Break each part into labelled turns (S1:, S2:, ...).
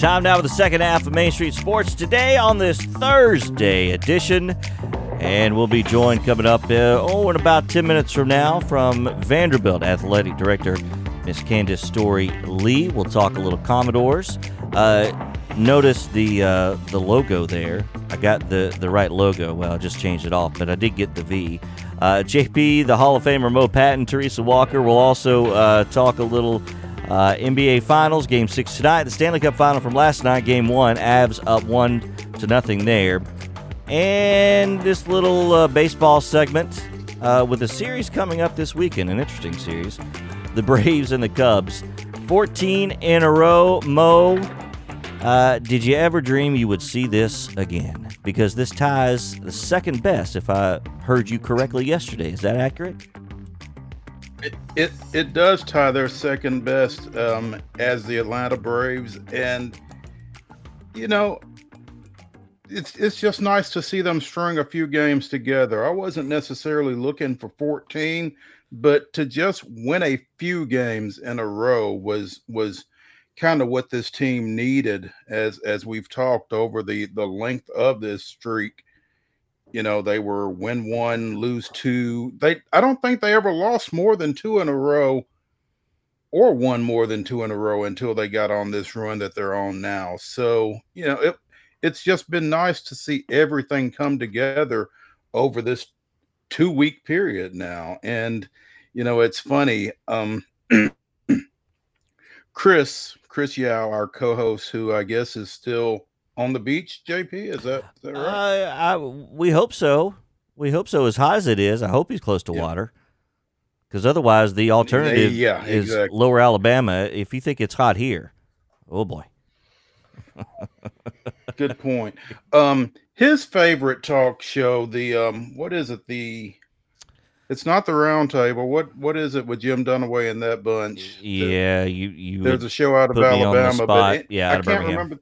S1: Time now for the second half of Main Street Sports today on this Thursday edition. And we'll be joined coming up, uh, oh, in about 10 minutes from now from Vanderbilt Athletic Director, Miss Candice Storey Lea. We'll talk a little Commodores. Uh, notice the uh, the logo there. I got the, the right logo. Well, I just changed it off, but I did get the V. Uh, JP, the Hall of Famer Mo Patton, Teresa Walker will also uh, talk a little uh, NBA Finals, Game Six tonight. The Stanley Cup Final from last night, Game One. Avs up one to nothing there, and this little uh, baseball segment uh, with a series coming up this weekend, an interesting series. The Braves and the Cubs, 14 in a row. Mo, uh, did you ever dream you would see this again? Because this ties the second best, if I heard you correctly yesterday. Is that accurate?
S2: It, it does tie their second best um, as the Atlanta Braves, and you know, it's it's just nice to see them string a few games together. I wasn't necessarily looking for 14, but to just win a few games in a row was was kind of what this team needed as as we've talked over the the length of this streak you know they were win one lose two. They i don't think they ever lost more than two in a row or won more than two in a row until they got on this run that they're on now. So you know it it's just been nice to see everything come together over this two week period now. And you know it's funny um chris chris yao our co-host who i guess is still on the beach, JP? Is that, is that right? Uh,
S1: I, we hope so. We hope so. As high as it is, I hope he's close to yeah. water. Because otherwise, the alternative yeah, is exactly. lower Alabama. If you think it's hot here, oh boy.
S2: Good point. Um, his favorite talk show, the um, what is it? The it's not the round table. What what is it with Jim Dunaway and that bunch?
S1: Yeah, you you.
S2: There's a show out of Alabama, but it,
S1: yeah,
S2: I can't remember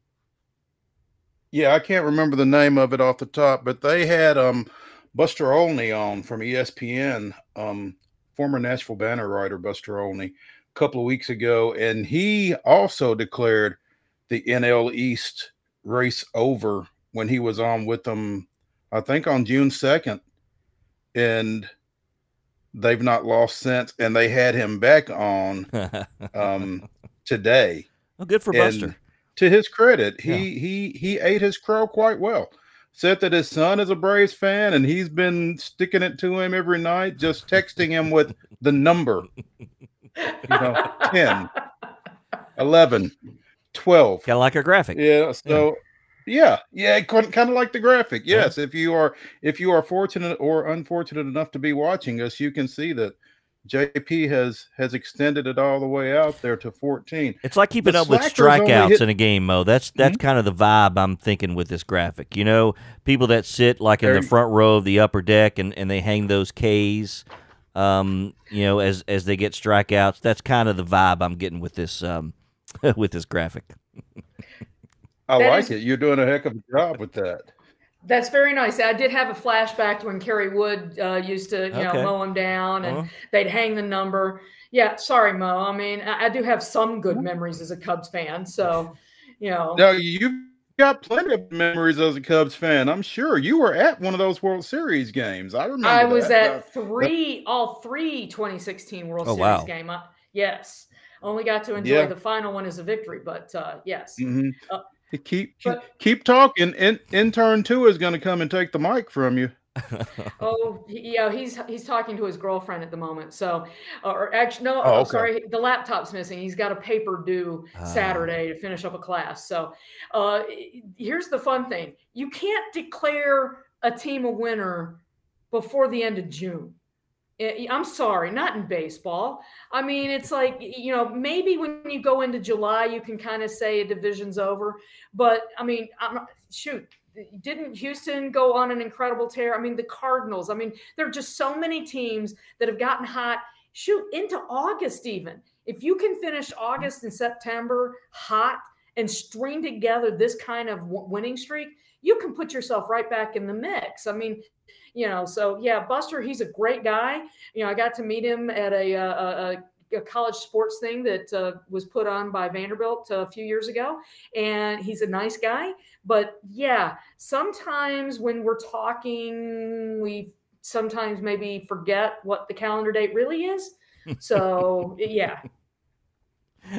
S2: yeah, I can't remember the name of it off the top, but they had um Buster Olney on from ESPN, um, former Nashville Banner writer Buster Olney, a couple of weeks ago, and he also declared the NL East race over when he was on with them, I think on June second, and they've not lost since, and they had him back on um, today.
S1: Well, good for and, Buster
S2: to his credit, he yeah. he he ate his crow quite well. Said that his son is a Braves fan and he's been sticking it to him every night, just texting him with the number. You know, 10, 11, 12.
S1: Kind of like a graphic.
S2: Yeah. So yeah, yeah, kind of like the graphic. Yes, yeah. if you are if you are fortunate or unfortunate enough to be watching us, you can see that JP has has extended it all the way out there to 14.
S1: It's like keeping the up with strikeouts hit... in a game, Mo. That's that's mm-hmm. kind of the vibe I'm thinking with this graphic. You know, people that sit like in there the front row of the upper deck and, and they hang those K's um, you know, as as they get strikeouts. That's kind of the vibe I'm getting with this um with this graphic.
S2: I that like is... it. You're doing a heck of a job with that.
S3: That's very nice. I did have a flashback to when Kerry Wood uh, used to, you okay. know, mow him down and uh-huh. they'd hang the number. Yeah, sorry, Mo. I mean, I, I, do have some good memories as a Cubs fan. So, you know.
S2: No, you've got plenty of memories as a Cubs fan. I'm sure you were at one of those World Series games. I remember. I
S3: was that. at three, all three 2016 World oh, Series wow. game. Uh, yes. Only got to enjoy yeah. the final one as a victory, but uh, yes.
S2: Mm-hmm. Uh, Keep but, keep talking. In, intern two is going to come and take the mic from you.
S3: oh, yeah, he's he's talking to his girlfriend at the moment. So, or actually, no, oh, okay. sorry, the laptop's missing. He's got a paper due uh. Saturday to finish up a class. So, uh, here's the fun thing: you can't declare a team a winner before the end of June. I'm sorry, not in baseball. I mean, it's like, you know, maybe when you go into July, you can kind of say a division's over. But I mean, I'm, shoot, didn't Houston go on an incredible tear? I mean, the Cardinals. I mean, there are just so many teams that have gotten hot. Shoot, into August, even. If you can finish August and September hot and string together this kind of winning streak, you can put yourself right back in the mix. I mean, you know, so yeah, Buster, he's a great guy. You know, I got to meet him at a, a, a a college sports thing that uh, was put on by Vanderbilt a few years ago, and he's a nice guy. But yeah, sometimes when we're talking, we sometimes maybe forget what the calendar date really is. So yeah.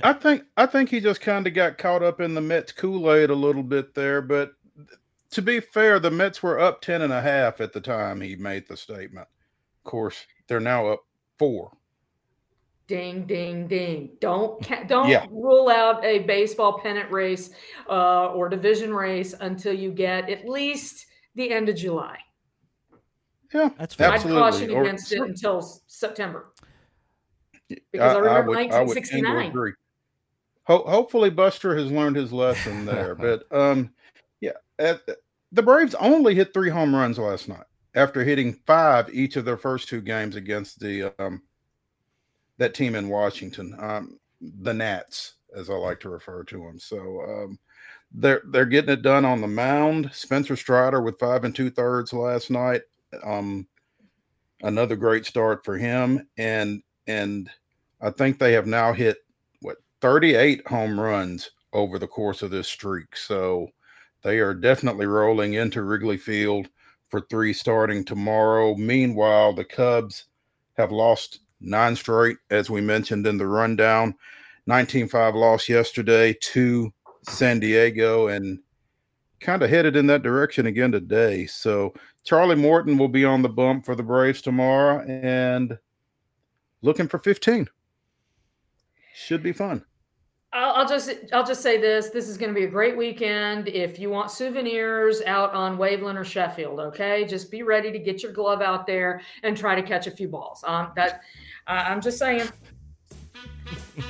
S2: I think I think he just kind of got caught up in the Mets Kool-Aid a little bit there, but to be fair, the Mets were up 10 and a half at the time he made the statement. Of course, they're now up 4.
S3: Ding, ding, ding! Don't don't yeah. rule out a baseball pennant race uh, or division race until you get at least the end of July.
S2: Yeah,
S3: that's fair. I'd caution or, against it until September because I, I remember I would, 1969. I
S2: Ho- hopefully, Buster has learned his lesson there. but um, yeah, at, the Braves only hit three home runs last night after hitting five each of their first two games against the um, that team in Washington, um, the Nats, as I like to refer to them. So um, they're they're getting it done on the mound. Spencer Strider with five and two thirds last night. Um, another great start for him, and and I think they have now hit what 38 home runs over the course of this streak. So they are definitely rolling into Wrigley Field for three starting tomorrow. Meanwhile, the Cubs have lost nine straight, as we mentioned in the rundown. 19 5 loss yesterday to San Diego and kind of headed in that direction again today. So Charlie Morton will be on the bump for the Braves tomorrow and looking for 15. Should be fun.
S3: I'll, I'll, just I'll just say this: this is going to be a great weekend. If you want souvenirs out on Waveland or Sheffield, okay, just be ready to get your glove out there and try to catch a few balls. Um, that uh, I'm just saying.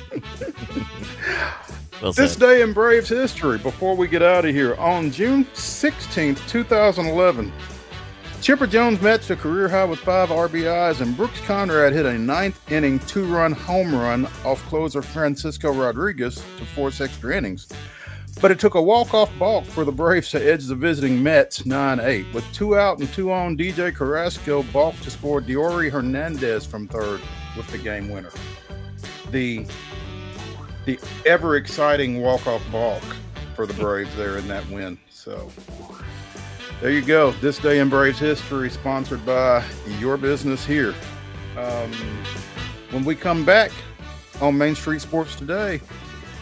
S2: well this day in Braves history. Before we get out of here, on June 16th, 2011. Chipper Jones matched a career high with five RBIs, and Brooks Conrad hit a ninth inning two run home run off closer Francisco Rodriguez to force extra innings. But it took a walk off balk for the Braves to edge the visiting Mets 9 8. With two out and two on, DJ Carrasco balked to score Diory Hernandez from third with the game winner. The the ever exciting walk off balk for the Braves there in that win. So there you go. This day in Braves history, sponsored by Your Business Here. Um, when we come back on Main Street Sports Today,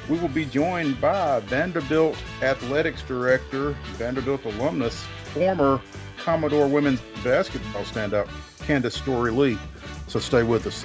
S2: we will be joined by Vanderbilt Athletics Director, Vanderbilt alumnus, former Commodore women's basketball standout, Candice Storey Lea. So stay with us.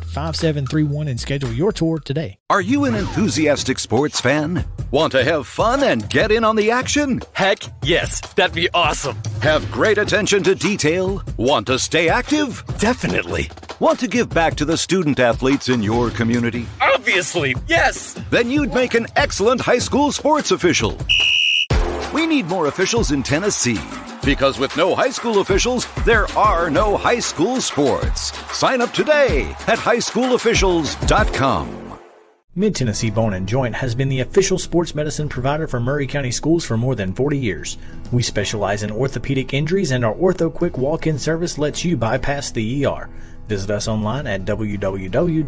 S4: 5731 and schedule your tour today.
S5: Are you an enthusiastic sports fan? Want to have fun and get in on the action?
S6: Heck yes, that'd be awesome.
S5: Have great attention to detail? Want to stay active?
S6: Definitely.
S5: Want to give back to the student athletes in your community?
S6: Obviously, yes.
S5: Then you'd make an excellent high school sports official. We need more officials in Tennessee. Because with no high school officials, there are no high school sports. Sign up today at highschoolofficials.com.
S4: Mid Tennessee Bone and Joint has been the official sports medicine provider for Maury County Schools for more than 40 years. We specialize in orthopedic injuries, and our Ortho Quick walk in service lets you bypass the ER. Visit us online at www.mtbj.net.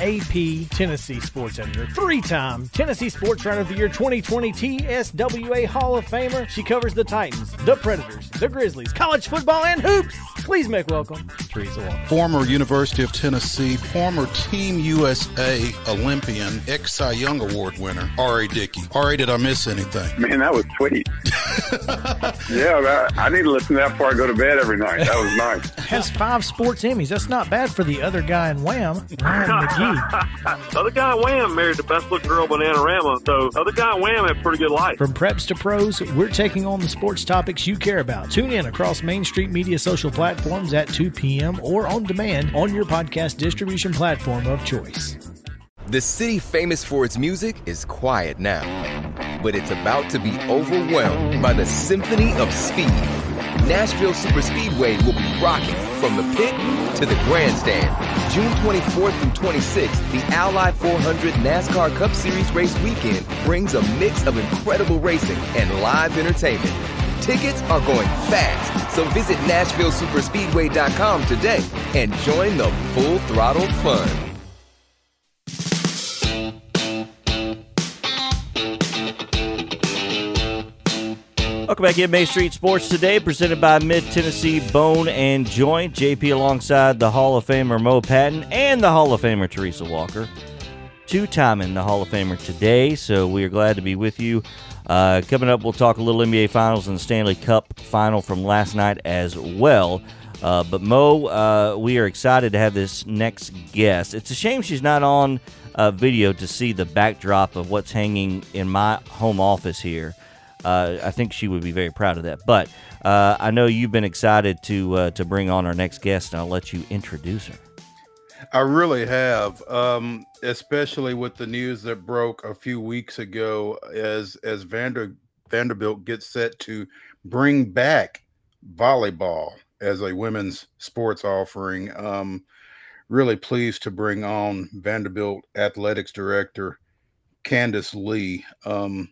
S4: AP Tennessee Sports Editor, three time Tennessee Sports Writer of the Year 2020 TSWA Hall of Famer. She covers the Titans, the Predators, the Grizzlies, college football, and hoops. Please make welcome Teresa Walker.
S7: Former University of Tennessee, former Team USA Olympian, ex Cy Young Award winner, R.A. Dickey. R.A., did I miss anything?
S8: Man, that was sweet. yeah, that, I need to listen to that before I go to bed every night. That was nice.
S4: Has five sports Emmys. That's not bad for the other guy in Wham, Ryan McGee.
S9: other guy Wham married the best looking girl, Bananarama. So other guy Wham had a pretty good life.
S4: From preps to pros, we're taking on the sports topics you care about. Tune in across Main Street Media social platforms at 2 p.m. or on demand on your podcast distribution platform of choice.
S10: The city famous for its music is quiet now, but it's about to be overwhelmed by the symphony of speed. Nashville Superspeedway will be rocking from the pit to the grandstand. June 24th through 26th, the Ally 400 NASCAR Cup Series race weekend brings a mix of incredible racing and live entertainment. Tickets are going fast, so visit NashvilleSuperspeedway.com today and join the full throttle fun.
S1: Welcome back in Main Street Sports today, presented by Mid Tennessee Bone and Joint. JP alongside the Hall of Famer Mo Patton and the Hall of Famer Teresa Walker. Two time in the Hall of Famer today, so we are glad to be with you. Uh, coming up, we'll talk a little NBA Finals and Stanley Cup final from last night as well. Uh, but Mo, uh, we are excited to have this next guest. It's a shame she's not on uh, video to see the backdrop of what's hanging in my home office here. Uh, I think she would be very proud of that. But uh, I know you've been excited to uh, to bring on our next guest, and I'll let you introduce her.
S2: I really have, um, especially with the news that broke a few weeks ago, as as Vander, Vanderbilt gets set to bring back volleyball as a women's sports offering. Um, really pleased to bring on Vanderbilt athletics director Candice Lea. Um,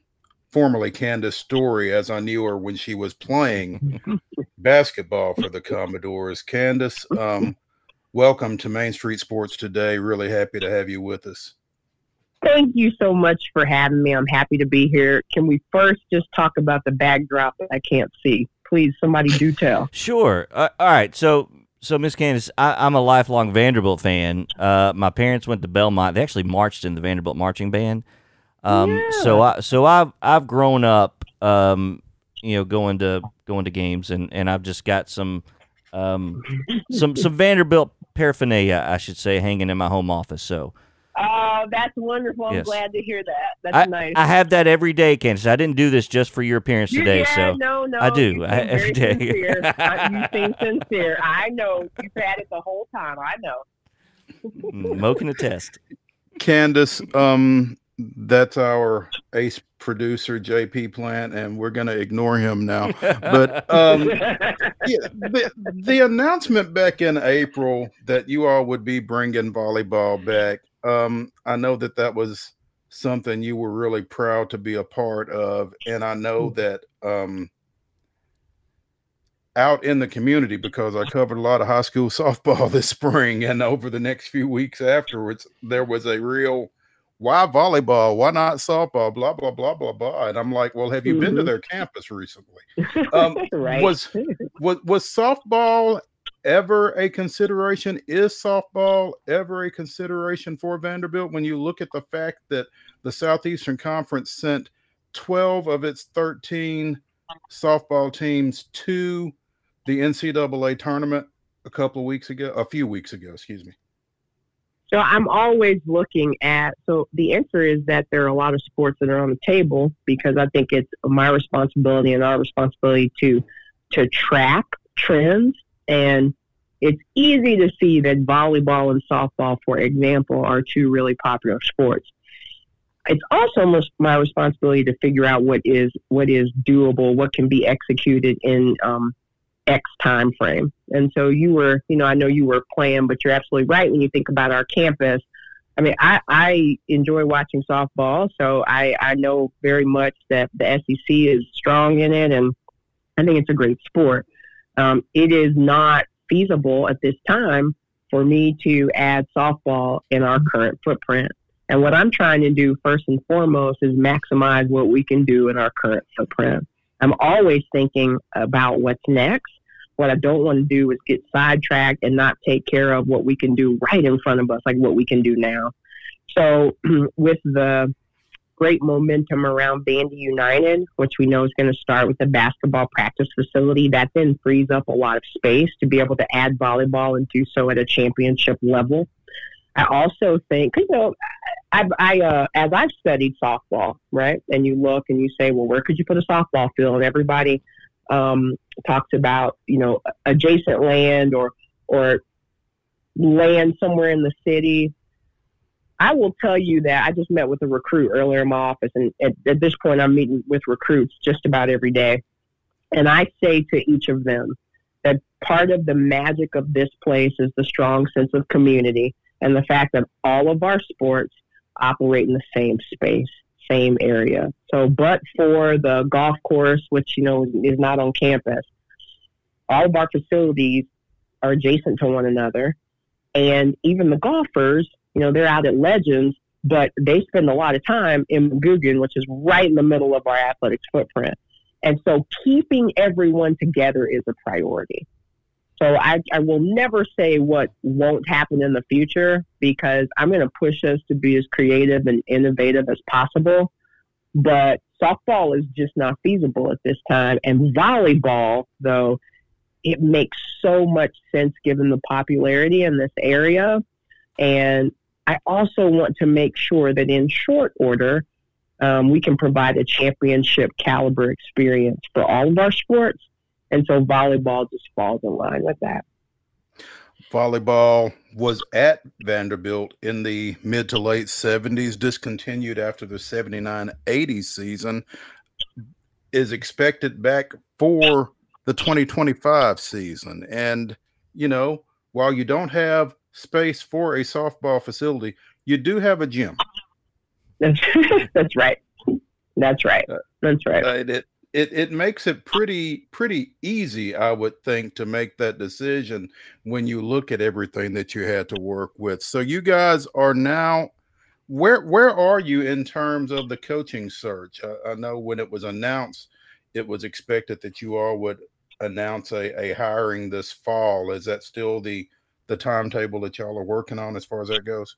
S2: formerly Candice Storey, as I knew her when she was playing basketball for the Commodores. Candice, um, welcome to Main Street Sports today. Really happy to have you with us.
S11: Thank you so much for having me. I'm happy to be here. Can we first just talk about the backdrop that I can't see? Please, somebody do tell.
S1: Sure. Uh, all right. So, so Miss Candice, I, am a lifelong Vanderbilt fan. Uh, my parents went to Belmont. They actually marched in the Vanderbilt marching band. Um, yeah. So I so I've I've grown up, um, you know, going to going to games, and, and I've just got some um, some some Vanderbilt paraphernalia, I should say, hanging in my home office. So.
S11: Oh, that's wonderful! I'm yes. glad to hear that. That's I, nice.
S1: I have that every day, Candice. I didn't do this just for your appearance today,
S11: yeah,
S1: so
S11: no, no,
S1: I do I, every day.
S11: Sincere. you seem sincere. I know you've had it the whole time. I know.
S1: Mo can attest.
S2: Candice, um, that's our ace producer JP Plant, and we're going to ignore him now. But um, yeah, the, the announcement back in April that you all would be bringing volleyball back, um, I know that that was something you were really proud to be a part of, and I know mm. that um, out in the community because I covered a lot of high school softball this spring, and over the next few weeks afterwards, there was a real why volleyball? Why not softball? Blah blah blah blah blah. And I'm like, well, have you mm-hmm. been to mm-hmm. their campus recently? Um, right. Was was was softball ever a consideration? Is softball ever a consideration for Vanderbilt when you look at the fact that the Southeastern Conference sent 12 of its 13 softball teams to the NCAA tournament a couple of weeks ago, a few weeks ago, excuse me.
S11: So I'm always looking at. So the answer is that there are a lot of sports that are on the table because I think it's my responsibility and our responsibility to to track trends. And it's easy to see that volleyball and softball, for example, are two really popular sports. It's also my responsibility to figure out what is what is doable, what can be executed in um, X time frame. And so you were, you know, I know you were playing, but you're absolutely right when you think about our campus. I mean, I, I enjoy watching softball, so I, I know very much that the SEC is strong in it, and I think it's a great sport. Um, it is not feasible at this time for me to add softball in our current footprint. And what I'm trying to do first and foremost is maximize what we can do in our current footprint. I'm always thinking about what's next what I don't want to do is get sidetracked and not take care of what we can do right in front of us, like what we can do now. So, with the great momentum around Vandy United, which we know is going to start with a basketball practice facility, that then frees up a lot of space to be able to add volleyball and do so at a championship level. I also think, you know, I, I uh, as I've studied softball, right, and you look and you say, well, where could you put a softball field? And everybody um, talks about you know adjacent land or or land somewhere in the city. I will tell you that I just met with a recruit earlier in my office, and at, at this point, I'm meeting with recruits just about every day. And I say to each of them that part of the magic of this place is the strong sense of community and the fact that all of our sports operate in the same space same area. So, but for the golf course, which, you know, is not on campus, all of our facilities are adjacent to one another. And even the golfers, you know, they're out at Legends, but they spend a lot of time in McGugin, which is right in the middle of our athletics footprint. And so keeping everyone together is a priority. So I, I will never say what won't happen in the future because I'm going to push us to be as creative and innovative as possible. But softball is just not feasible at this time. And volleyball, though, it makes so much sense given the popularity in this area. And I also want to make sure that in short order, um, we can provide a championship caliber experience for all of our sports and so volleyball just falls in line with that.
S2: Volleyball was at Vanderbilt in the mid to late 70s, discontinued after the 79 80 season, is expected back for the 2025 season. And, you know, while you don't have space for a softball facility, you do have a gym.
S11: That's, that's right. That's right. That's right. Uh,
S2: it, it, it makes it pretty pretty easy, I would think, to make that decision when you look at everything that you had to work with. So you guys are now where where are you in terms of the coaching search? I, I know when it was announced, it was expected that you all would announce a, a hiring this fall. Is that still the the timetable that y'all are working on as far as that goes?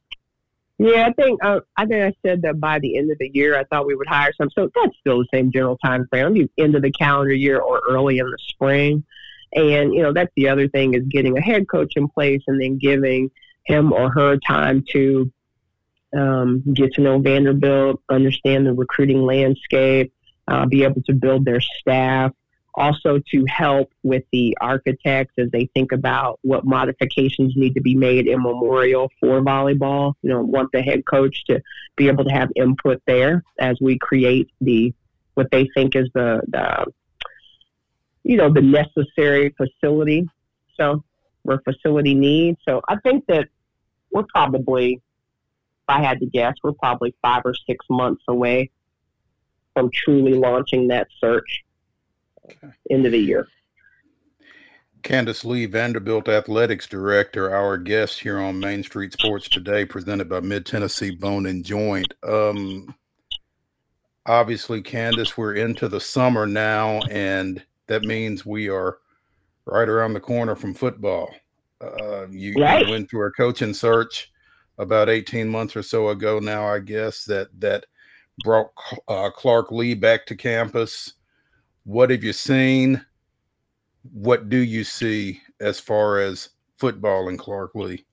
S11: Yeah, I think uh, I think I said that by the end of the year, I thought we would hire some. So that's still the same general time frame, the end of the calendar year or early in the spring. And you know, that's the other thing is getting a head coach in place and then giving him or her time to um, get to know Vanderbilt, understand the recruiting landscape, uh, be able to build their staff, also to help with the architects as they think about what modifications need to be made in memorial for volleyball. You know, want the head coach to be able to have input there as we create the what they think is the, the you know the necessary facility. So we're facility needs. So I think that we're probably, if I had to guess, we're probably five or six months away from truly launching that search okay. end of the year.
S2: Candice Lea, Vanderbilt Athletics Director, our guest here on Main Street Sports today, presented by Mid Tennessee Bone and Joint. Um, obviously, Candice, we're into the summer now, and that means we are right around the corner from football. Uh, you, right. you, went through a coaching search about 18 months or so ago now, I guess, that that brought uh, Clark Lea back to campus. What have you seen? What do you see as far as football in Clark Lea?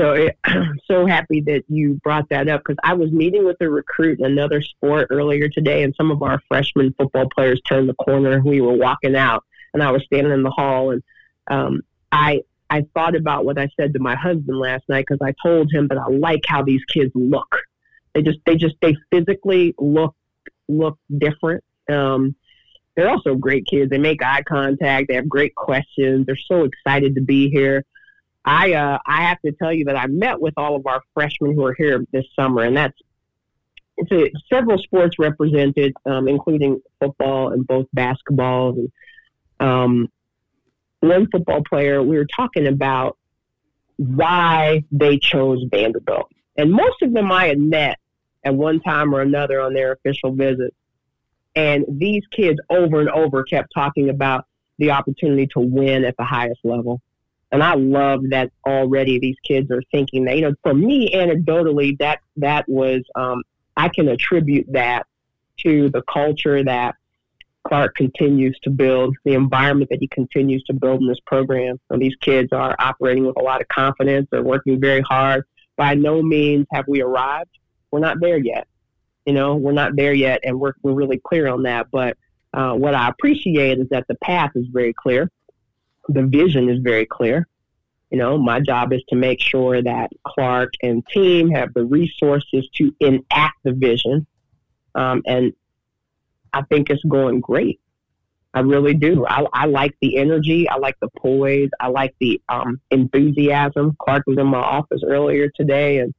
S11: So I'm so happy that you brought that up because I was meeting with a recruit in another sport earlier today, and some of our freshman football players turned the corner. We were walking out, and I was standing in the hall, and um, I I thought about what I said to my husband last night because I told him that I like how these kids look. They just they just they physically look look different. Um, they're also great kids. They make eye contact. They have great questions. They're so excited to be here. I uh, I have to tell you that I met with all of our freshmen who are here this summer, and that's it's a, several sports represented, um, including football and both basketball. And um, one football player, we were talking about why they chose Vanderbilt, and most of them I had met at one time or another on their official visits. And these kids over and over kept talking about the opportunity to win at the highest level. And I love that already these kids are thinking that, you know, for me, anecdotally, that, that was, um, I can attribute that to the culture that Clark continues to build, the environment that he continues to build in this program. And these kids are operating with a lot of confidence. They're working very hard. By no means have we arrived. We're not there yet. You know, we're not there yet, and we're we're really clear on that. But uh, what I appreciate is that the path is very clear, the vision is very clear. You know, my job is to make sure that Clark and team have the resources to enact the vision, um, and I think it's going great. I really do. I, I like the energy. I like the poise. I like the um, enthusiasm. Clark was in my office earlier today, and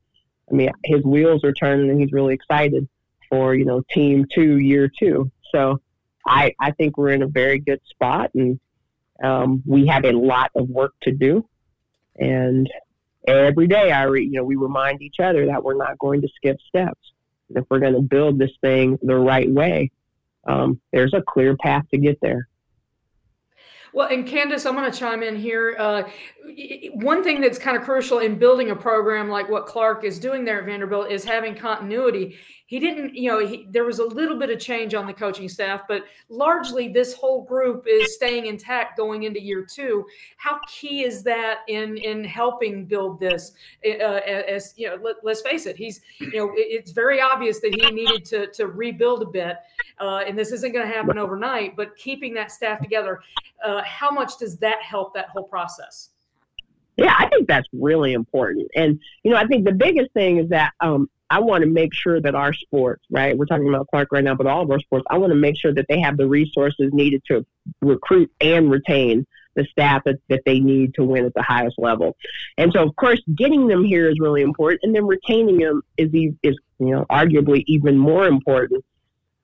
S11: I mean, his wheels are turning, and he's really excited for you know team two, year two. So I I think we're in a very good spot, and um, we have a lot of work to do. And every day, I re, you know we remind each other that we're not going to skip steps. If we're going to build this thing the right way, um, there's a clear path to get there.
S3: Well, and Candice, I'm going to chime in here. Uh, one thing that's kind of crucial in building a program like what Clark is doing there at Vanderbilt is having continuity he didn't, you know, he, there was a little bit of change on the coaching staff, but largely this whole group is staying intact going into year two. How key is that in in helping build this? Uh, as you know, let, us face it, he's, you know, it's very obvious that he needed to to rebuild a bit, uh, and this isn't going to happen overnight. But keeping that staff together, uh, how much does that help that whole process?
S11: Yeah, I think that's really important. And, you know, I think the biggest thing is that um, I want to make sure that our sports, right? We're talking about Clark right now, but all of our sports, I want to make sure that they have the resources needed to recruit and retain the staff that, that they need to win at the highest level. And so, of course, getting them here is really important, and then retaining them is is you know arguably even more important.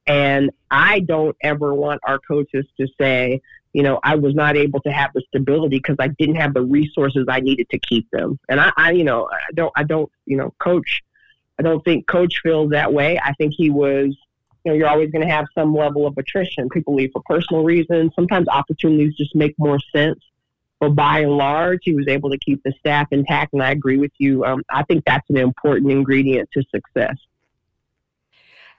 S11: And I don't ever want our coaches to say, you know, I was not able to have the stability because I didn't have the resources I needed to keep them. And I, I you know, I don't, I don't, you know, coach I don't think coach feels that way. I think he was, you know, you're always going to have some level of attrition. People leave for personal reasons. Sometimes opportunities just make more sense. But by and large, he was able to keep the staff intact. And I agree with you. Um, I think that's an important ingredient to success.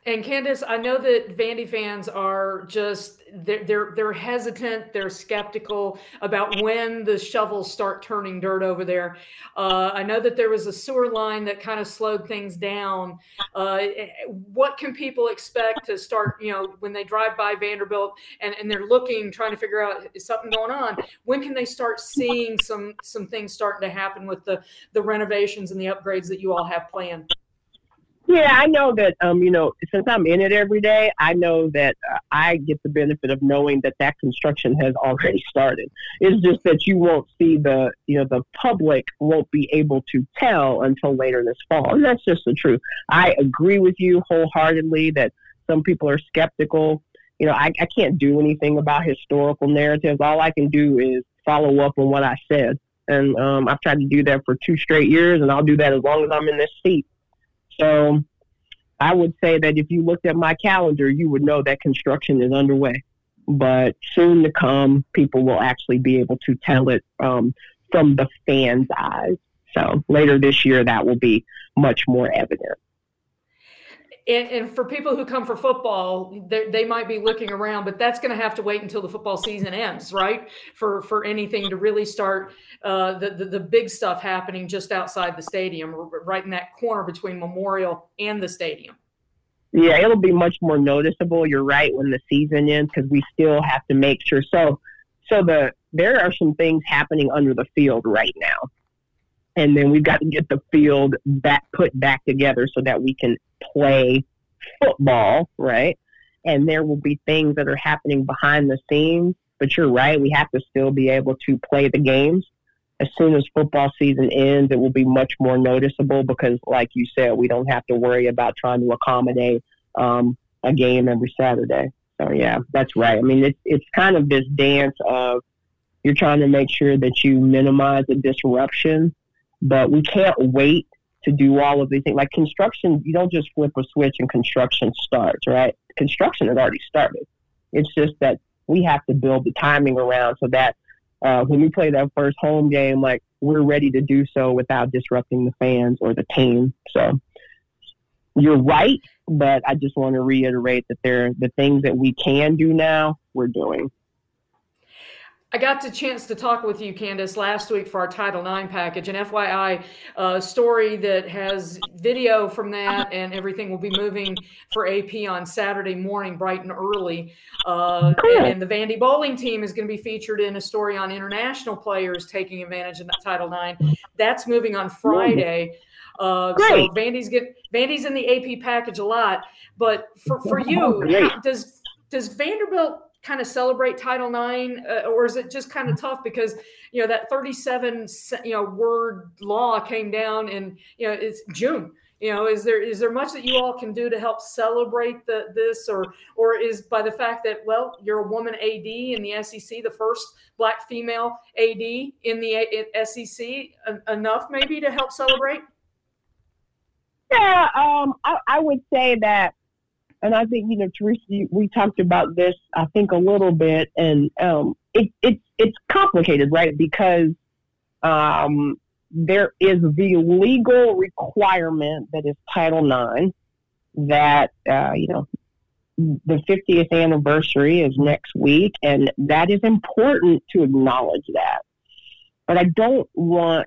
S3: And Candice, I know that Vandy fans are just they're, they're they're hesitant, they're skeptical about when the shovels start turning dirt over there. Uh, I know that there was a sewer line that kind of slowed things down. Uh, what can people expect to start? You know, when they drive by Vanderbilt and, and they're looking, trying to figure out is something going on. When can they start seeing some some things starting to happen with the the renovations and the upgrades that you all have planned?
S11: Yeah, I know that. Um, you know, since I'm in it every day, I know that uh, I get the benefit of knowing that that construction has already started. It's just that you won't see the, you know, the public won't be able to tell until later this fall, and that's just the truth. I agree with you wholeheartedly that some people are skeptical. you know, I, I can't do anything about historical narratives. All I can do is follow up on what I said. And um, I've tried to do that for two straight years, and I'll do that as long as I'm in this seat. So I would say that if you looked at my calendar, you would know that construction is underway. But soon to come, people will actually be able to tell it um, from the fans' eyes. So later this year, that will be much more evident.
S3: And, and, for people who come for football, they, might be looking around, but that's going to have to wait until the football season ends, right? For for anything to really start, uh, the, the, the big stuff happening just outside the stadium, right in that corner between Memorial and the stadium.
S11: Yeah, it'll be much more noticeable. You're right when the season ends because we still have to make sure. So, so the there are some things happening under the field right now, and then we've got to get the field back put back together so that we can play football, right? And there will be things that are happening behind the scenes. But you're right, we have to still be able to play the games. As soon as football season ends, it will be much more noticeable because, like you said, we don't have to worry about trying to accommodate um, a game every Saturday. So yeah, that's right. I mean, it's it's kind of this dance of you're trying to make sure that you minimize the disruption, but we can't wait to do all of these things. Like construction, you don't just flip a switch and construction starts, right? Construction has already started. It's just that we have to build the timing around so that uh, when we play that first home game, like we're ready to do so without disrupting the fans or the team. So you're right, but I just want to reiterate that there the things that we can do now, we're doing.
S3: I got the chance to talk with you, Candice, last week for our Title IX package. An FYI uh, story that has video from that, and everything will be moving for AP on Saturday morning, bright and early. Uh, and, and, the Vandy bowling team is going to be featured in a story on international players taking advantage of Title IX. That's moving on Friday. Uh, so Vandy's get Vandy's in the AP package a lot. But for, for you, does does Vanderbilt kind of celebrate Title IX, uh, or is it just kind of tough because you know that 37 you know word law came down and you know it's June. You know, is there is there much that you all can do to help celebrate the this, or or is by the fact that well you're a woman AD in the SEC, the first black female AD in the SEC, enough maybe to help celebrate?
S11: Yeah, um, I, I would say that and I think you know, Teresa, we talked about this, I think, a little bit, and um, it, it it's complicated, right? Because um, there is the legal requirement that is Title IX that uh, you know the 50th anniversary is next week, and that is important to acknowledge that. But I don't want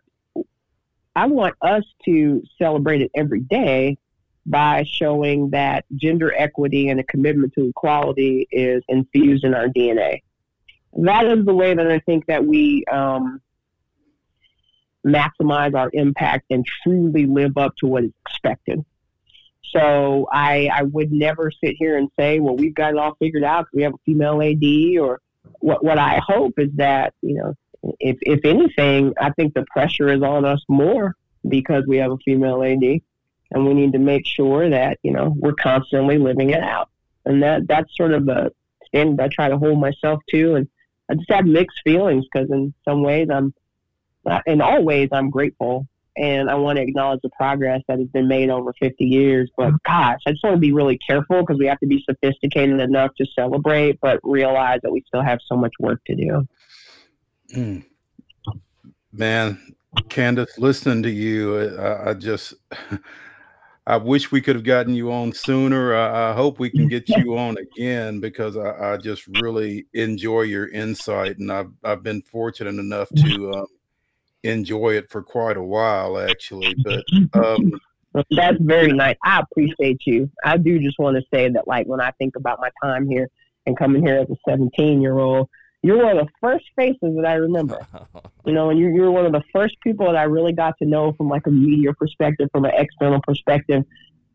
S11: I want us to celebrate it every day by showing that gender equity and a commitment to equality is infused in our DNA. That is the way that I think that we um, maximize our impact and truly live up to what is expected. So I, I would never sit here and say, well, we've got it all figured out we have a female AD or what, what I hope is that, you know, if, if anything, I think the pressure is on us more because we have a female AD and we need to make sure that you know we're constantly living it out. And that that's sort of a standard i try to hold myself to. And i just have mixed feelings because in some ways i'm in all ways i'm grateful. And i want to acknowledge the progress that has been made over 50 years. But gosh i just want to be really careful because we have to be sophisticated enough to celebrate but realize that we still have so much work to do.
S2: Mm. man candice listening to you. I, I just I wish we could have gotten you on sooner. I, I hope we can get you on again because I, I, just really enjoy your insight, and I've I've been fortunate enough to um, enjoy it for quite a while, actually. But um,
S11: that's very nice. I appreciate you. I do just want to say that, like, when I think about my time here and coming here as a 17 year old, you're one of the first faces that I remember. you know, and you're, you're one of the first people that I really got to know from like a media perspective, from an external perspective.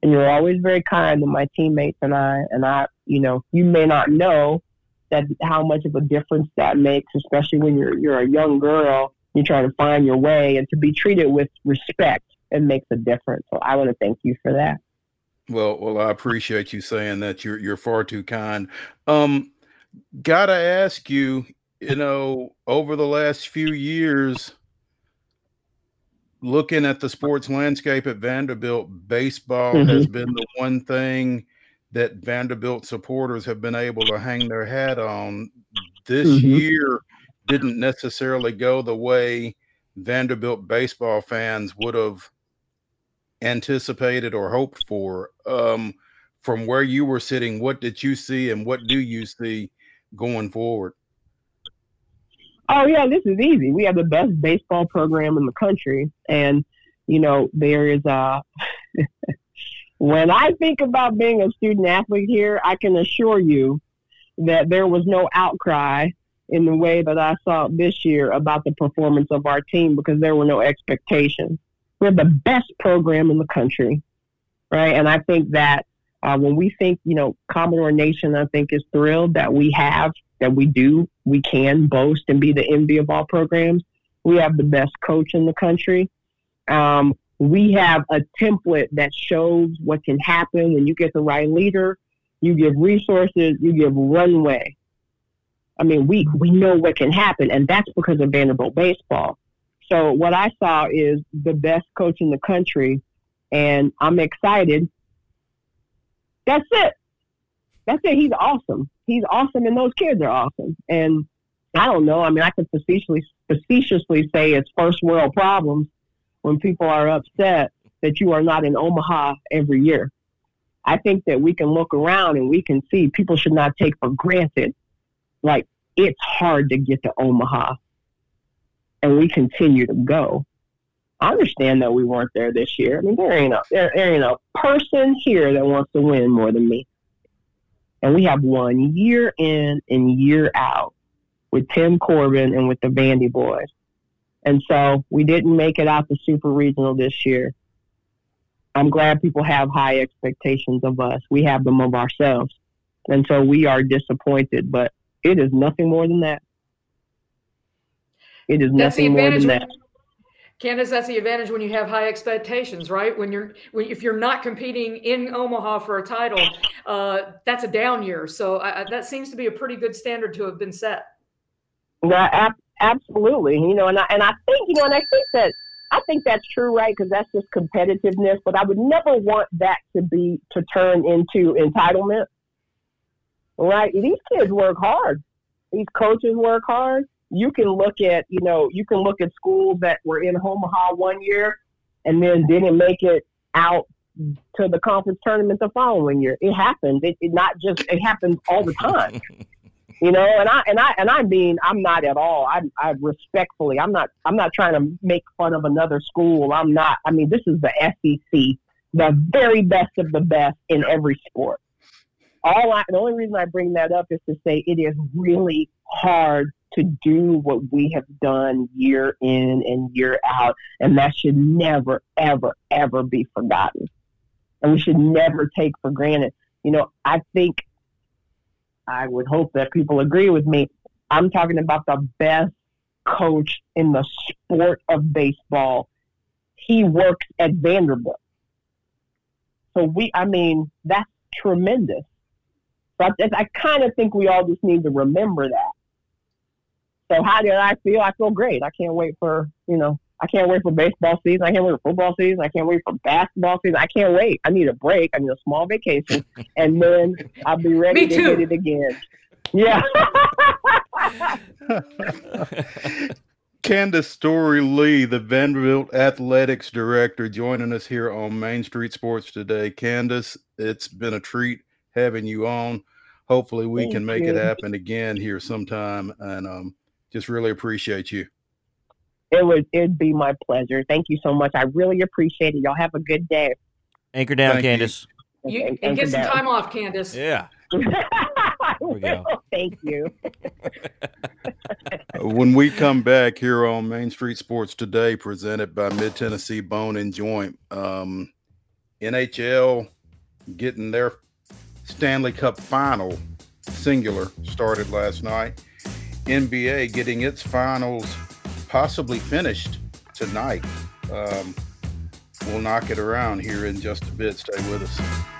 S11: And you're always very kind to my teammates and I. And I, you know, you may not know that how much of a difference that makes, especially when you're you're a young girl. You're trying to find your way, and to be treated with respect, it makes a difference. So I want to thank you for that.
S2: Well, well, I appreciate you saying that. You're you're far too kind. Um, gotta ask you, you know, over the last few years, looking at the sports landscape at Vanderbilt, baseball mm-hmm. has been the one thing that Vanderbilt supporters have been able to hang their hat on. This mm-hmm. year didn't necessarily go the way Vanderbilt baseball fans would have anticipated or hoped for. Um, from where you were sitting, what did you see and what do you see going forward?
S11: Oh yeah, this is easy. We have the best baseball program in the country, and you know there is a. when I think about being a student athlete here, I can assure you that there was no outcry in the way that I saw this year about the performance of our team because there were no expectations. We're the best program in the country, right? And I think that uh, when we think, you know, Commodore Nation, I think is thrilled that we have, that we do, we can boast and be the envy of all programs. We have the best coach in the country. Um, we have a template that shows what can happen when you get the right leader. You give resources, you give runway. I mean, we, we know what can happen, and that's because of Vanderbilt baseball. So, what I saw is the best coach in the country, and I'm excited that's it. That's it. He's awesome. He's awesome, and those kids are awesome. And I don't know. I mean, I could facetiously facetiously say it's first world problems when people are upset that you are not in Omaha every year. I think that we can look around and we can see people should not take for granted. Like it's hard to get to Omaha, and we continue to go. I understand that we weren't there this year. I mean, there ain't a there, there ain't a person here that wants to win more than me. And we have won year in and year out with Tim Corbin and with the Vandy boys. And so we didn't make it out the super regional this year. I'm glad people have high expectations of us. We have them of ourselves. And so we are disappointed, but it is nothing more than that. It is That's nothing more than that.
S3: Candice, that's the advantage when you have high expectations, right? When you're, when, if you're not competing in Omaha for a title, uh, that's a down year. So I, that seems to be a pretty good standard to have been set.
S11: Yeah, absolutely. You know, and I, and I think, you know, and I think that, I think that's true, right? Because that's just competitiveness. But I would never want that to be, to turn into entitlement, right? These kids work hard. These coaches work hard you can look at, you know, you can look at schools that were in Omaha one year and then didn't make it out to the conference tournament the following year. It happens. It, it not just it happens all the time. you know, and I and I and I mean I'm not at all. I I respectfully I'm not I'm not trying to make fun of another school. I'm not. I mean this is the SEC, the very best of the best in every sport. All I the only reason I bring that up is to say it is really hard to do what we have done year in and year out. And that should never, ever, ever be forgotten. And we should never take for granted. You know, I think, I would hope that people agree with me. I'm talking about the best coach in the sport of baseball. He works at Vanderbilt. So we, I mean, that's tremendous. I, I kind of think we all just need to remember that. So how did I feel? I feel great. I can't wait for, you know, I can't wait for baseball season. I can't wait for football season. I can't wait for basketball season. I can't wait. I need a break. I need a small vacation. and then I'll be ready to hit it again. Yeah.
S2: Candice Storey Lea, the Vanderbilt Athletics Director, joining us here on Main Street Sports today. Candice, it's been a treat having you on. Hopefully, we Thank can make you. it happen again here sometime. And um, just really appreciate you.
S11: It would it'd be my pleasure. Thank you so much. I really appreciate it. Y'all have a good day.
S1: Anchor down, Thank Candice.
S3: You, you and get some down. time off, Candice.
S1: Yeah.
S11: we go. Thank you.
S2: when we come back here on Main Street Sports today, presented by Mid Tennessee Bone and Joint, um, NHL getting their Stanley Cup final singular started last night. NBA getting its finals possibly finished tonight. Um, we'll knock it around here in just a bit. Stay with us.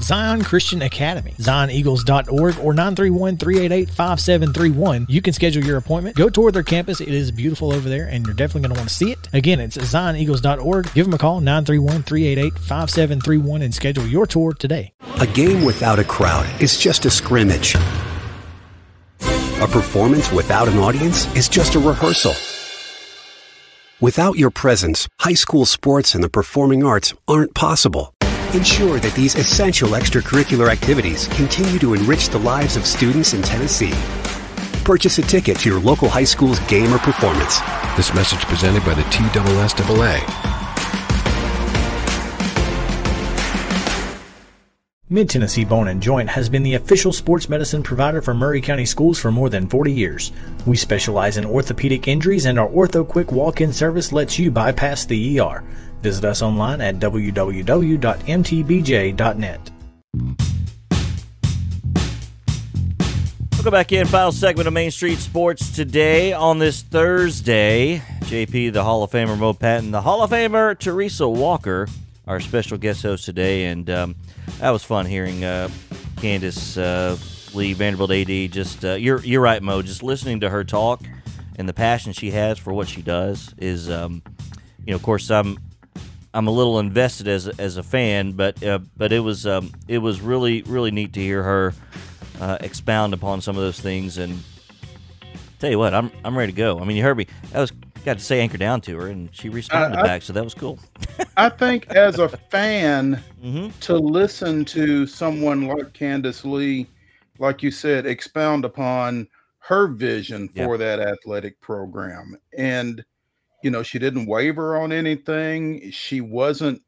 S4: Zion Christian Academy, zioneagles.org or 931-388-5731. You can schedule your appointment. Go tour their campus. It is beautiful over there and you're definitely going to want to see it. Again, it's zioneagles.org. Give them a call, 931-388-5731 and schedule your tour today.
S12: A game without a crowd is just a scrimmage. A performance without an audience is just a rehearsal. Without your presence, high school sports and the performing arts aren't possible. Ensure that these essential extracurricular activities continue to enrich the lives of students in Tennessee. Purchase a ticket to your local high school's game or performance.
S13: This message presented by the TSSAA.
S4: Mid Tennessee Bone and Joint has been the official sports medicine provider for Maury County Schools for more than 40 years. We specialize in orthopedic injuries, and our Ortho Quick walk in service lets you bypass the ER. Visit us online at www.mtbj.net.
S1: Welcome back in. Final segment of Main Street Sports today on this Thursday. JP, the Hall of Famer Mo Patton, the Hall of Famer Teresa Walker, our special guest host today, and um, that was fun hearing uh, Candice uh, Lea Vanderbilt AD. Just uh, you're you're right, Mo. Just listening to her talk and the passion she has for what she does is, um, you know, of course, I'm I'm a little invested as a, as a fan, but uh, but it was um, it was really really neat to hear her uh, expound upon some of those things and tell you what, I'm I'm ready to go. I mean, you heard me. I was got to say anchor down to her, and she responded I, back, so that was cool.
S2: I think as a fan, mm-hmm. to listen to someone like Candice Lea, like you said, expound upon her vision for that athletic program, and you know, she didn't waver on anything. She wasn't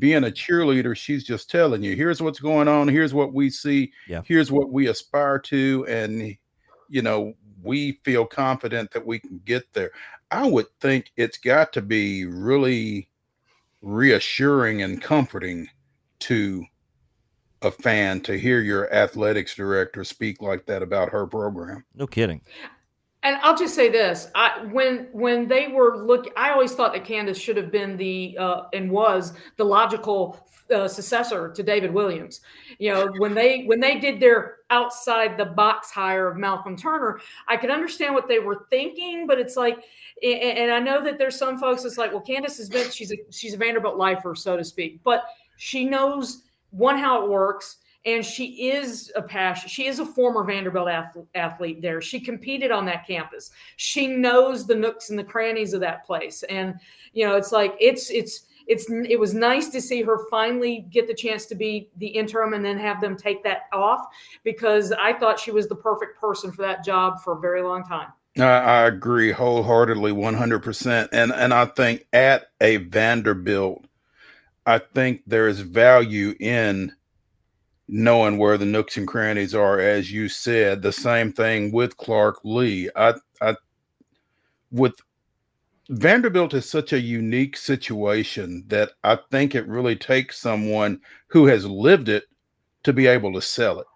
S2: being a cheerleader. She's just telling you, here's what's going on. Here's what we see. Yeah. Here's what we aspire to, and you know, we feel confident that we can get there. I would think it's got to be really reassuring and comforting to a fan to hear your athletics director speak like that about her program.
S1: No kidding.
S3: And I'll just say this: I, when when they were look, I always thought that Candice should have been the uh, and was the logical uh, successor to David Williams. You know, when they when they did their outside the box hire of Malcolm Turner, I could understand what they were thinking, but it's like, and I know that there's some folks that's like, well, Candice has been she's a she's a Vanderbilt lifer, so to speak, but she knows one how it works and she is a passion. She is a former Vanderbilt athlete there. She competed on that campus. She knows the nooks and the crannies of that place. And you know, it's like it's it's it's it was nice to see her finally get the chance to be the interim and then have them take that off because I thought she was the perfect person for that job for a very long time.
S2: I, I agree wholeheartedly, one hundred percent. And and I think at a Vanderbilt, I think there is value in knowing where the nooks and crannies are, as you said. The same thing with Clark Lea. I, I, with Vanderbilt is such a unique situation that I think it really takes someone who has lived it to be able to sell it.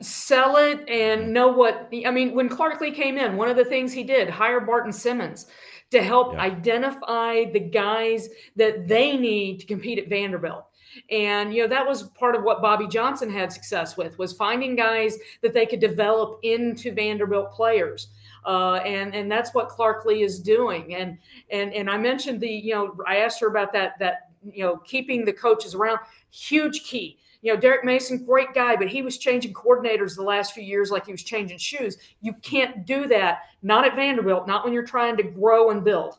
S3: Sell it and know what I mean. When Clark Lea came in, one of the things he did hire Barton Simmons to help yeah. identify the guys that they need to compete at Vanderbilt And you know that was part of what Bobby Johnson had success with was finding guys that they could develop into Vanderbilt players. Uh, and and that's what Clark Lea is doing. And and and I mentioned the you know I asked her about that that you know keeping the coaches around huge key. You know Derek Mason, great guy, but he was changing coordinators the last few years like he was changing shoes. You can't do that, not at Vanderbilt, not when you're trying to grow and build.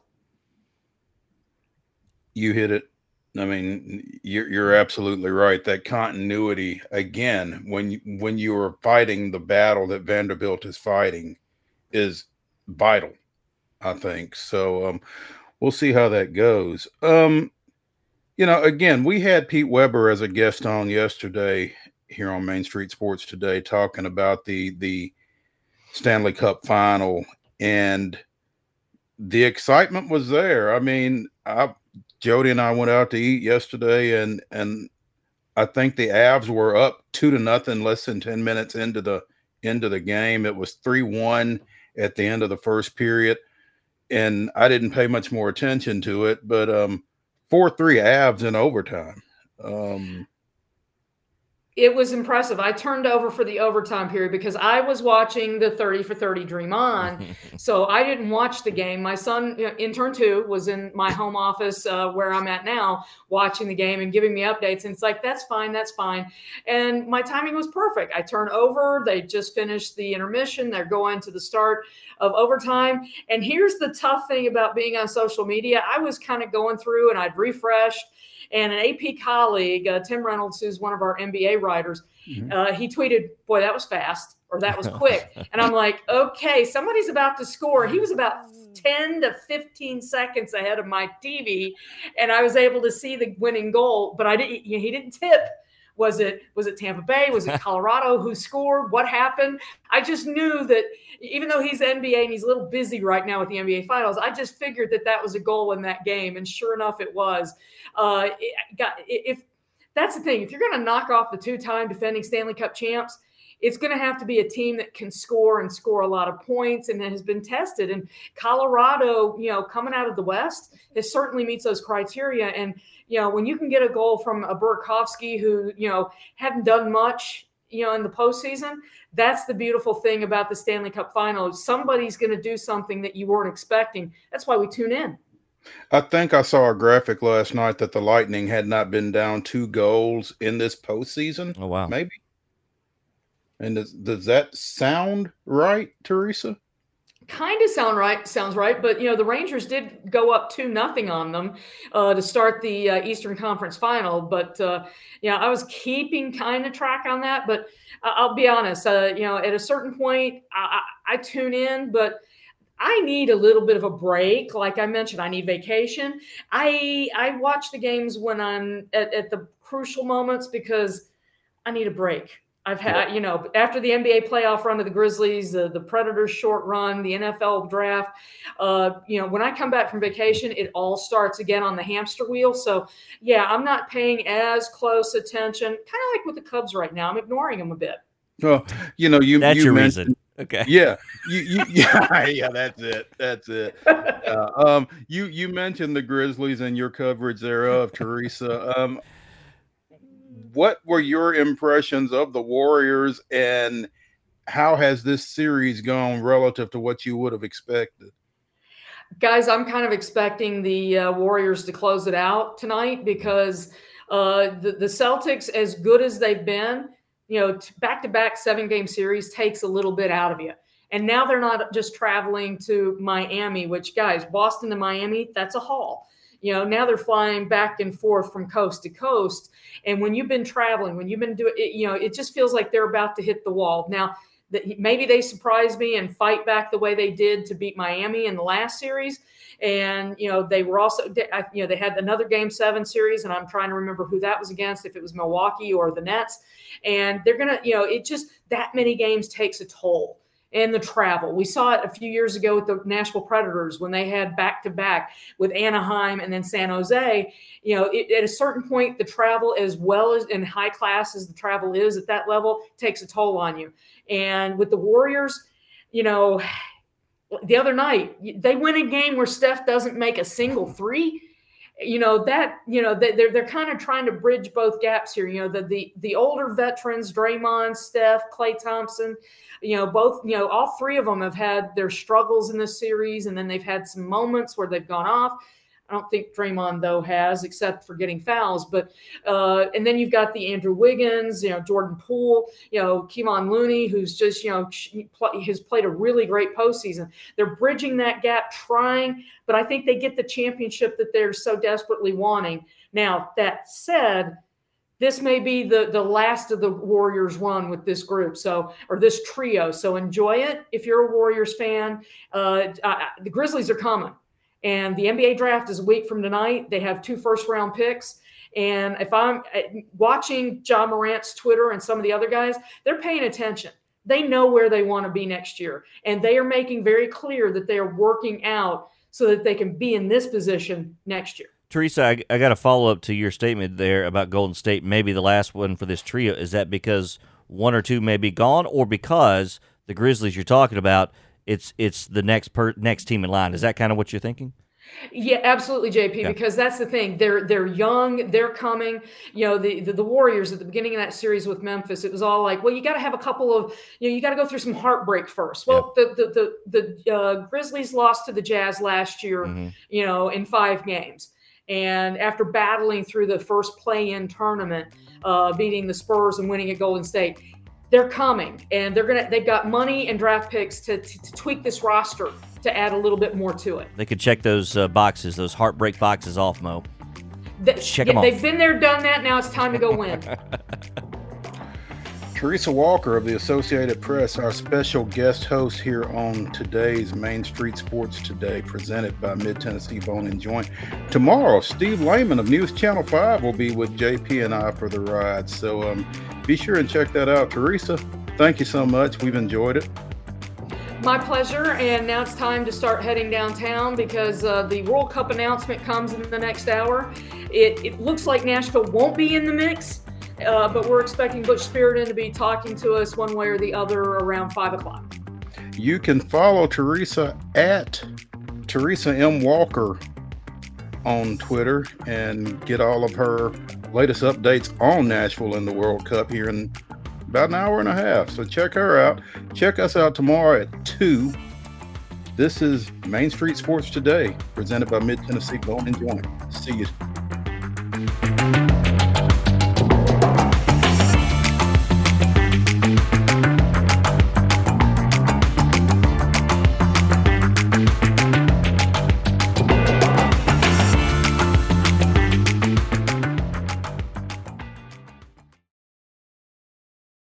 S2: You hit it I mean, you're you're absolutely right. That continuity again, when you, when you are fighting the battle that Vanderbilt is fighting, is vital. I think so. Um, we'll see how that goes. Um, you know, again, we had Pete Weber as a guest on yesterday here on Main Street Sports today, talking about the the Stanley Cup final, and the excitement was there. I mean, I Jody and I went out to eat yesterday, and and I think the Avs were up two to nothing less than ten minutes into the into the game. It was three one at the end of the first period, and I didn't pay much more attention to it. But um, four three Avs in overtime. Um,
S3: it was impressive. I turned over for the overtime period because I was watching the 30 for 30 Dream On. so I didn't watch the game. My son, you know, intern two, was in my home office uh, where I'm at now watching the game and giving me updates. And it's like, that's fine, that's fine. And my timing was perfect. I turn over. They just finished the intermission. They're going to the start of overtime. And here's the tough thing about being on social media I was kind of going through and I'd refreshed and an AP colleague, uh, Tim Reynolds, who's one of our NBA writers, mm-hmm. uh, he tweeted, Boy, that was fast or that was quick. and I'm like, Okay, somebody's about to score. He was about 10 to 15 seconds ahead of my TV, and I was able to see the winning goal, but I didn't, he didn't tip. Was it was it Tampa Bay? Was it Colorado who scored? What happened? I just knew that even though he's NBA and he's a little busy right now with the NBA Finals, I just figured that that was a goal in that game, and sure enough, it was. Uh, it got, if that's the thing, if you're going to knock off the two-time defending Stanley Cup champs, it's going to have to be a team that can score and score a lot of points and that has been tested. And Colorado, you know, coming out of the West, it certainly meets those criteria. And you know, when you can get a goal from a Burakovsky who you know hadn't done much, you know, in the postseason, that's the beautiful thing about the Stanley Cup Final. Somebody's going to do something that you weren't expecting. That's why we tune in.
S2: I think I saw a graphic last night that the Lightning had not been down two goals in this postseason.
S1: Oh wow,
S2: maybe. And does, does that sound right, Teresa?
S3: Kind of sound right, sounds right. But you know, the Rangers did go up two nothing on them uh, to start the uh, Eastern Conference Final. But uh, you know, I was keeping kind of track on that. But I'll be honest, uh, you know, at a certain point, I, I, I tune in, but I need a little bit of a break. Like I mentioned, I need vacation. I I watch the games when I'm at, at the crucial moments because I need a break. I've had, you know, after the NBA playoff run of the Grizzlies, the, the Predators short run, the NFL draft, uh, you know, when I come back from vacation, it all starts again on the hamster wheel. So, yeah, I'm not paying as close attention, kind of like with the Cubs right now. I'm ignoring them a bit.
S2: Well, you know, you,
S1: that's
S2: you
S1: your
S2: mentioned,
S1: reason. Okay.
S2: Yeah. You, you, yeah, yeah, that's it. That's it. Uh, um, you, you mentioned the Grizzlies and your coverage thereof, Teresa. Um, what were your impressions of the Warriors and how has this series gone relative to what you would have expected?
S3: Guys, I'm kind of expecting the uh, Warriors to close it out tonight because uh, the, the Celtics, as good as they've been, you know, back to back seven game series takes a little bit out of you. And now they're not just traveling to Miami, which, guys, Boston to Miami, that's a haul. You know, now they're flying back and forth from coast to coast. And when you've been traveling, when you've been doing it, you know, it just feels like they're about to hit the wall. Now, that maybe they surprise me and fight back the way they did to beat Miami in the last series. And you know they were also you know they had another Game Seven series, and I'm trying to remember who that was against, if it was Milwaukee or the Nets. And they're gonna you know it just that many games takes a toll and the travel. We saw it a few years ago with the Nashville Predators when they had back to back with Anaheim and then San Jose. You know, it, at a certain point, the travel, as well as in high class as the travel is at that level, takes a toll on you. And with the Warriors, you know, the other night they win a game where Steph doesn't make a single three. You know that you know they're they're kind of trying to bridge both gaps here. You know the the the older veterans, Draymond, Steph, Klay Thompson, you know both you know all three of them have had their struggles in this series, and then they've had some moments where they've gone off. I don't think Draymond though has, except for getting fouls. But uh, and then you've got the Andrew Wiggins, you know Jordan Poole, you know Kevon Looney, who's just you know has played a really great postseason. They're bridging that gap, trying, but I think they get the championship that they're so desperately wanting. Now that said, this may be the the last of the Warriors run with this group, so or this trio. So enjoy it if you're a Warriors fan. Uh, the Grizzlies are coming. And the NBA draft is a week from tonight. They have two first round picks. And if I'm uh, watching Ja Morant's Twitter and some of the other guys, they're paying attention. They know where they want to be next year. And they are making very clear that they are working out so that they can be in this position next year.
S1: Teresa, I, I got a follow up to your statement there about Golden State, maybe the last one for this trio. Is that because one or two may be gone, or because the Grizzlies you're talking about it's it's the next per next team in line. Is that kind of what you're thinking?
S3: Yeah, absolutely, JP. Yeah. Because that's the thing. They're they're young. They're coming. You know, the, the, the Warriors at the beginning of that series with Memphis, it was all like, well, you got to have a couple of, you know, you got to go through some heartbreak first. Well, yeah. the the the, the uh, Grizzlies lost to the Jazz last year. Mm-hmm. You know, in five games, and after battling through the first play-in tournament, uh, beating the Spurs and winning at Golden State, they're coming and they're gonna they've got money and draft picks to, to, to tweak this roster to add a little bit more to it.
S1: They could check those uh, boxes, those heartbreak boxes off, Mo.
S3: The, check yeah, them off. They've been there, done that. Now it's time to go win.
S2: Teresa Walker of the Associated Press, our special guest host here on today's Main Street Sports Today, presented by Mid Tennessee Bone and Joint. Tomorrow, Steve Lehman of News Channel 5 will be with JP and I for the ride. So um, be sure and check that out. Teresa, thank you so much. We've enjoyed it.
S3: My pleasure. And now it's time to start heading downtown because uh, the World Cup announcement comes in the next hour. It, it looks like Nashville won't be in the mix uh, but we're expecting Butch Spyridon to be talking to us one way or the other around five o'clock.
S2: You can follow Teresa at Teresa M. Walker on Twitter and get all of her latest updates on Nashville in the World Cup here in about an hour and a half. So check her out. Check us out tomorrow at 2. This is Main Street Sports Today, presented by Mid Tennessee Bone and Joint. See you.